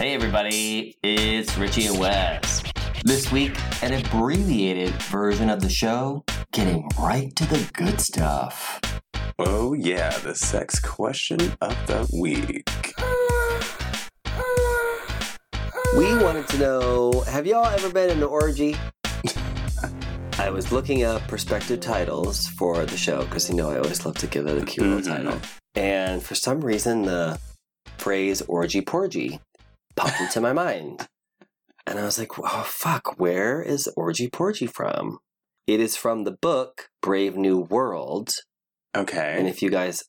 Hey everybody, it's Richie and Wes. This week, an abbreviated version of the show, getting right to the good stuff. Oh, yeah, the sex question of the week. We wanted to know have y'all ever been in an orgy? I was looking up prospective titles for the show because you know I always love to give it a cute little Mhm. title. And for some reason, the phrase orgy porgy popped into my mind. And I was like, oh, fuck, where is orgy porgy from? It is from the book Brave New World. Okay. And if you guys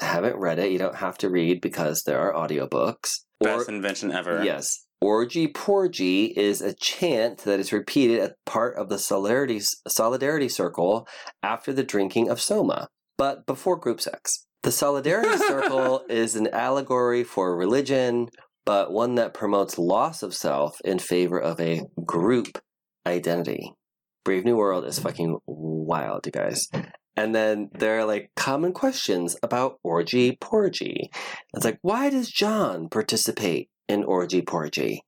haven't read it, you don't have to read because there are audiobooks. Or- Best invention ever. Yes. Orgy porgy is a chant that is repeated as part of the solidarity, solidarity circle after the drinking of soma, but before group sex. The solidarity circle is an allegory for religion, but one that promotes loss of self in favor of a group identity. Brave New World is fucking wild, you guys. And then there are like common questions about orgy porgy. It's like, why does John participate in orgy porgy?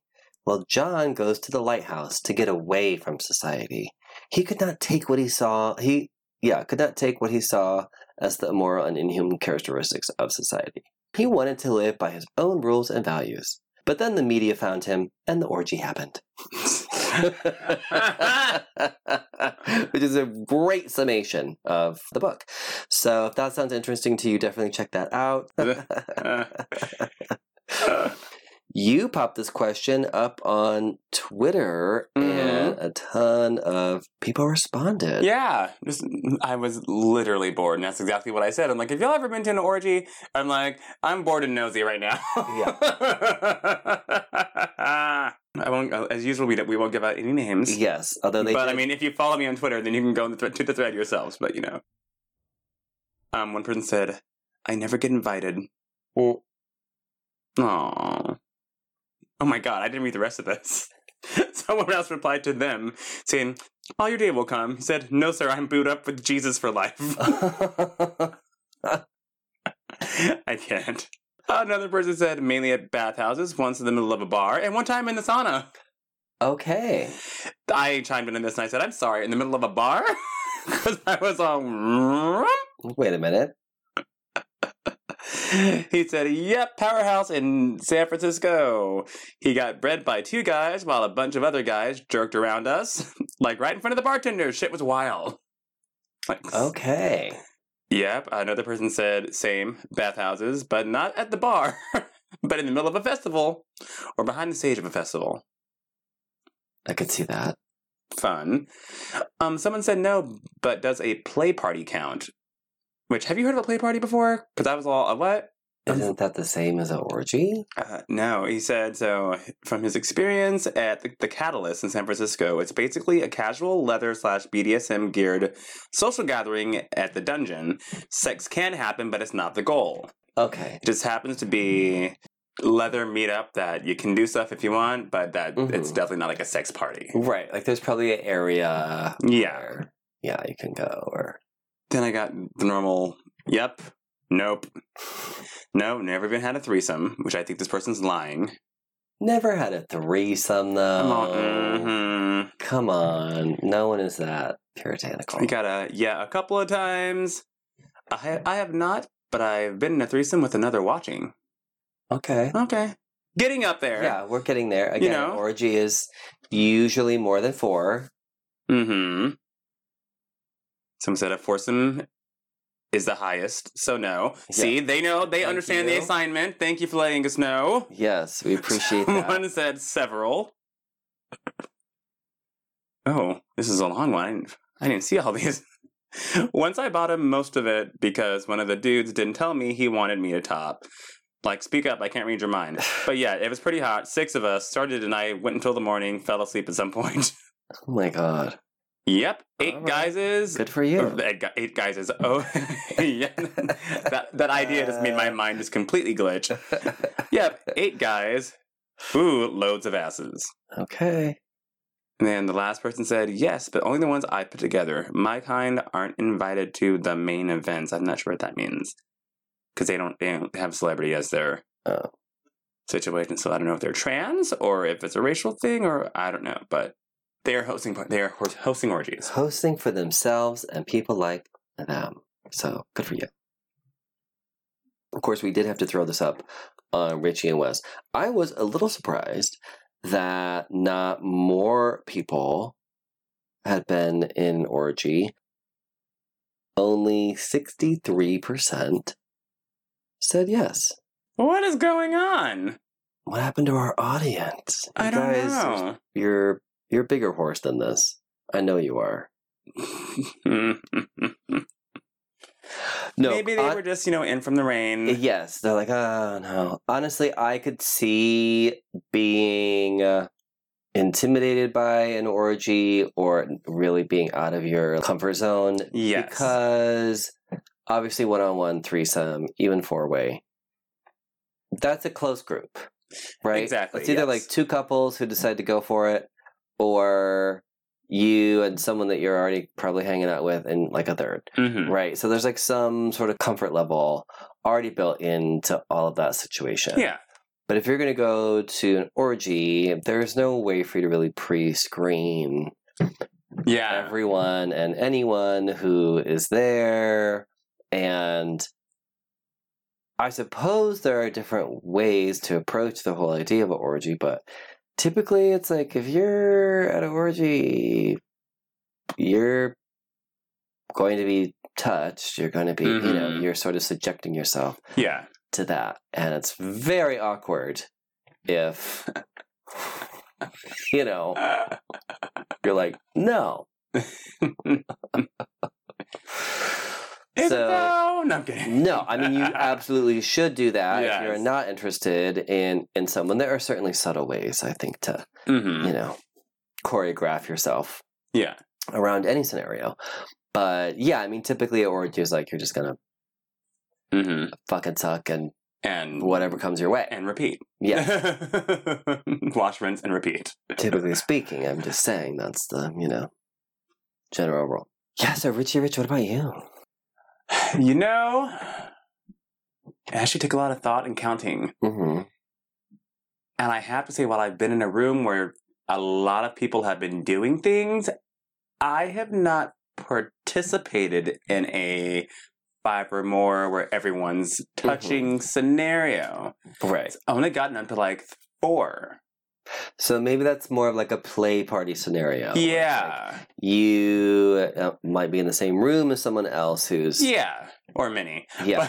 Well, John goes to the lighthouse to get away from society. He could not take what he saw. He, yeah, could not take what he saw as the immoral and inhuman characteristics of society. He wanted to live by his own rules and values. But then the media found him, and the orgy happened. Which is a great summation of the book. So if that sounds interesting to you, definitely check that out. you popped this question up on Twitter, mm-hmm. and a ton of people responded. yeah, just I was literally bored, and that's exactly what I said. I'm like, have y'all ever been to an orgy? I'm like, I'm bored and nosy right now. Yeah. I won't, uh, as usual, we, we won't give out any names. Yes, although they but I mean, if you follow me on Twitter, then you can go the thre- to the thread yourselves. But you know, um, one person said, "I never get invited." Well, oh, oh my god, I didn't read the rest of this. Someone else replied to them saying, "All your day will come." He said, "No, sir, I'm booed up with Jesus for life." I can't. Another person said, mainly at bathhouses, once in the middle of a bar, and one time in the sauna. okay. I chimed in on this and I said, I'm sorry, in the middle of a bar? Because I was all. Mm? Wait a minute. He said, Yep, powerhouse in San Francisco. He got bred by two guys while a bunch of other guys jerked around us, like right in front of the bartender. Shit was wild. Like, Okay. Yep, another person said, Same, bathhouses, but not at the bar, but in the middle of a festival or behind the stage of a festival. I could see that. fun. Um, someone said no, but does a play party count? Which have you heard of a play party before? Because I was all a what? Isn't that the same as an orgy? Uh, no, he said so. From his experience at the, the Catalyst in San Francisco, it's basically a casual leather slash BDSM geared social gathering at the dungeon. Sex can happen, but it's not the goal. Okay. It just happens to be leather meetup that you can do stuff if you want, but that it's Mhm. definitely not like a sex party. Right. Like there's probably an area Yeah. where, yeah, you can go or Then I got the normal, yep, nope, no, never even had a threesome, which I think this person's lying. never had a threesome though. Come on. hmm Come on. No one is that puritanical. I got a, yeah, a couple of times. I, ha- I have not, but I've been in a threesome with another watching. Okay. Okay. Getting up there. Yeah, we're getting there. Again, know? orgy is usually more than four. Mm-hmm. Someone said a foursome is the highest, so no. Yeah. See, they know, they Thank understand the assignment. Thank you for letting us know. Yes, we appreciate that. One said several. Oh, this is a long one. I didn't, I didn't see all these. Once I bought him most of it because one of the dudes didn't tell me he wanted me to top. Like, speak up, I can't read your mind. But yeah, it was pretty hot. Six of us started and I went until the morning, fell asleep at some point. Oh my god. Yep, eight right. guys is. Good for you. Eight, eight guys is. Oh, yeah. That, that idea just made my uh. mind just completely glitch. Yep, eight guys. Ooh, loads of asses. okay. And then the last person said, yes, but only the ones I put together. My kind aren't invited to the main events. I'm not sure what that means. Because they don't, they don't have celebrity as their Oh. situation. So I don't know if they're trans or if it's a racial thing or I don't know, but they are hosting they are hosting orgies. Hosting for themselves and people like them. So good for you. Of course, we did have to throw this up on Richie and Wes. I was a little surprised that not more people had been in orgy. Only 63% said yes. What is going on? What happened to our audience? I don't guys, know. You're you're a bigger horse than this. I know you are. No, Maybe they I- were just, you know, in from the rain. Yes, they're like, oh no. Honestly, I could see being uh, intimidated by an orgy or really being out of your comfort zone Yes. because obviously one-on-one threesome, even four-way, that's a close group, right? Exactly, It's either yes. like two couples who decide to go for it, or you and someone that you're already probably hanging out with, and like a third. Mhm. Right. So there's like some sort of comfort level already built into all of that situation. Yeah. But if you're going to go to an orgy, there's no way for you to really pre screen Yeah. everyone and anyone who is there. And I suppose there are different ways to approach the whole idea of an orgy, but typically it's like if you're at an orgy, you're going to be touched. You're going to be, you know, Mhm. you're sort of subjecting yourself yeah. to that. And it's very awkward if, you know, you're like, no. So-? No, I'm kidding. No, I mean you absolutely should do that if you're not interested in in someone. There are certainly subtle ways I think to hmm you know choreograph yourself Yeah. around any scenario. But yeah, I mean typically at orgies like you're just gonna hmm fucking suck and And whatever comes your way. And repeat. Yeah, Wash, rinse, and repeat. typically speaking, I'm just saying that's the you know general rule. Yeah. So Richie, Rich, what about you? You know, it actually took a lot of thought and counting. hmm And I have to say, while I've been in a room where a lot of people have been doing things, I have not participated in a five or more where everyone's touching scenario. Right. I've only gotten up to like four. So maybe that's more of like a play party scenario. it's like yeah. you uh, might be in the same room as someone else who's Yeah. Or many. yeah,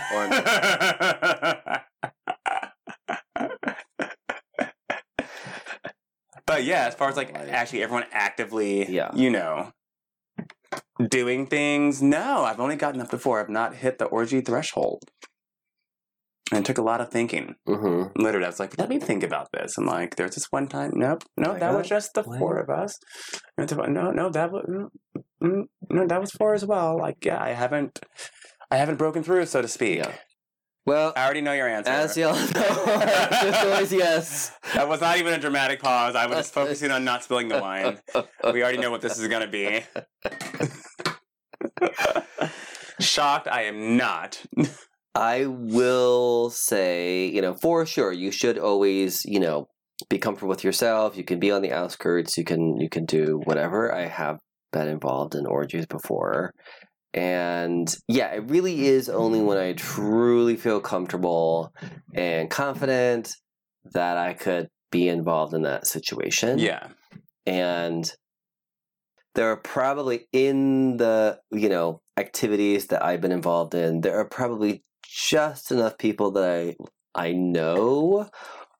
but yeah, as far as like Like- actually everyone actively, Yeah. you know, doing things, no, I've only gotten up to four. I've not hit the orgy threshold. And it took a lot of thinking. or hmm Literally, I was like, let me think about this. And like, there's this one time, nope, no, that was just the four of us. And it's about- No, no, that was, mm, mm, no, that was four as well. Like, yeah, I haven't, I haven't broken through, so to speak. Yeah. Well, I already know your answer. as y'all know, always yes. That was not even a dramatic pause. I was just focusing on not spilling the wine. We already know what this is going to be. Shocked, I am not. I will say, you know, for sure, you should always, you know, be comfortable with yourself. You can be on the outskirts. You can you can do whatever. I have been involved in orgies before, and yeah, it really is only when I truly feel comfortable and confident that I could be involved in that situation. Yeah. and there are probably in the you know activities that I've been involved in, there are probably just enough people that I I know,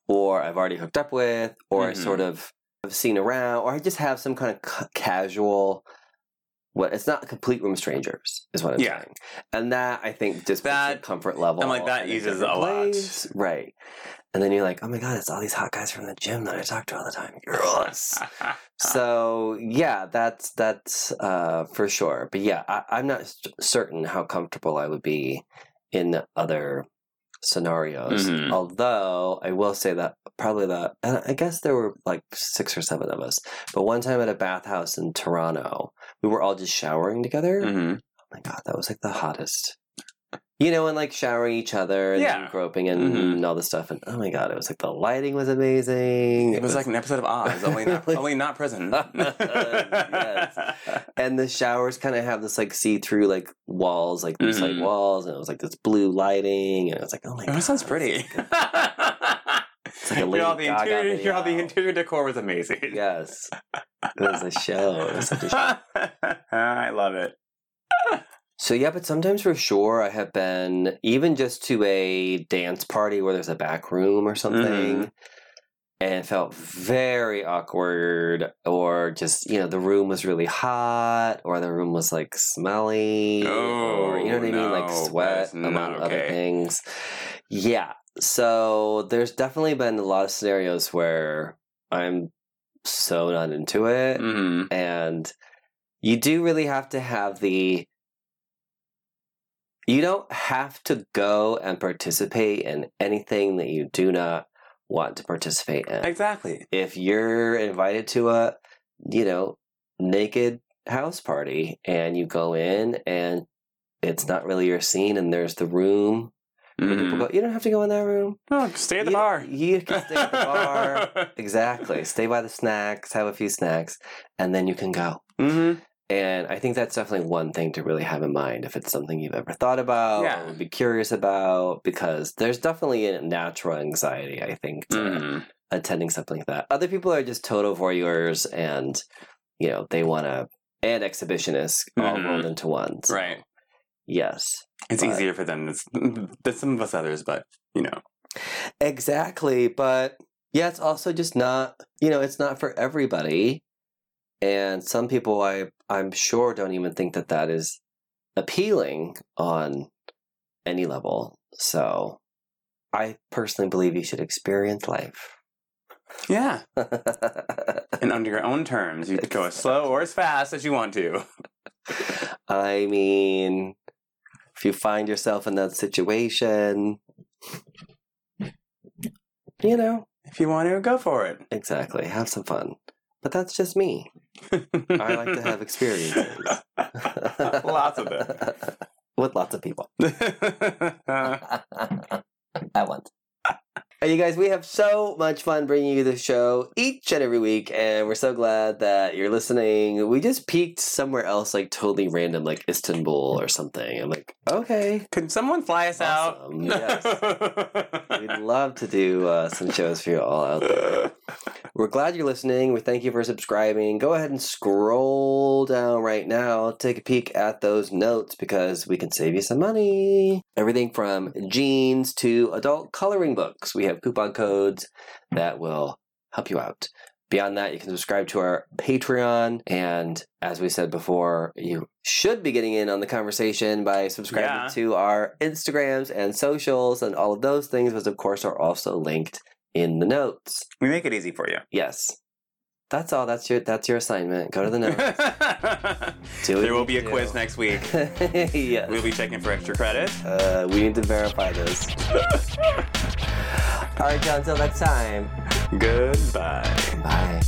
or I've already hooked up with, or I Mhm. sort of have seen around, or I just have some kind of ca- casual. What it's not complete room strangers is what I'm Yeah. saying, and that I think just That- comfort level. and, like, that a eases a lot. right? And then you're like, oh my god, it's all these hot guys from the gym that I talk to all the time. Yes. So yeah, that's that's uh, for sure. But yeah, I, I'm not certain how comfortable I would be in other scenarios. Mhm. Although I will say that probably that, and I guess there were like six or seven of us. But one time at a bathhouse in Toronto, we were all just showering together. Mhm. Oh my god, that was like the hottest you know, and like showering each other and Yeah. groping and, Mhm. and all this stuff. And oh my god, it was like the lighting was amazing. It was like an episode of Oz, only not, Like- only not prison. Yes. and the showers kind of have this like see-through like walls, like these like Mhm. walls, and it was like this blue lighting, and it was like, oh my Oh, god, that sounds it's pretty. like a- like a all the Gaga interior, video. all the interior decor was amazing. yes, it was a show. It was such a show. I love it. So yeah, but sometimes for sure I have been even just to a dance party where there's a back room or something Mhm. and felt very awkward or just, you know, the room was really hot or the room was like smelly or you know what I mean, like Oh, sweat among not other things. Yeah. So there's definitely been a lot of scenarios where I'm so not into it hmm and you do really have to have the you don't have to go and participate in anything that you do not want to participate in Exactly. if you're invited to a you know naked house party and you go in and it's not really your scene and there's the room Mhm. go you don't have to go in that room Oh, stay at the you, bar. you can stay at the bar exactly stay by the snacks have a few snacks and then you can go hmm and I think that's definitely one thing to really have in mind if it's something you've ever thought about Yeah. or be curious about, because there's definitely a natural anxiety, I think, to hmm attending something like that. Other people are just total voyeurs and, you know, they want to, and exhibitionists all Mhm. rolled into one. So, Right. Yes. It's But- easier for them than than some of us others, but you know. Exactly. But yeah, it's also just not, you know, it's not for everybody. And some people, I, I'm sure, don't even think that that is appealing on any level. So I personally believe you should experience life. Yeah. And under your own terms, you could go as slow or as fast as you want to. I mean, if you find yourself in that situation, you know, If you want to, go for it. exactly, have some fun. But that's just me. I like to have experiences. Lots of them. With lots of people. At once. Hey, you guys, we have so much fun bringing you the show each and every week, and we're so glad that you're listening. We just peaked somewhere else, like totally random, like Istanbul or something. I'm like, okay, Can someone fly us Awesome, yes. out? we'd love to do uh, some shows for you all out there. We're glad you're listening. We thank you for subscribing. Go ahead and scroll down right now. Take a peek at those notes because we can save you some money. Everything from jeans to adult coloring books. We have coupon codes that will help you out. Beyond that, you can subscribe to our Patreon. And as we said before, you should be getting in on the conversation by subscribing Yeah. to our Instagrams and socials and all of those things, which of course are also linked in the notes. we make it easy for you. Yes. That's all. That's your that's your assignment. Go to the notes. There will be a do. quiz next week. yes. We'll be checking for extra credit. Uh, we need to verify this. all right, John. Until next time. Goodbye. Bye.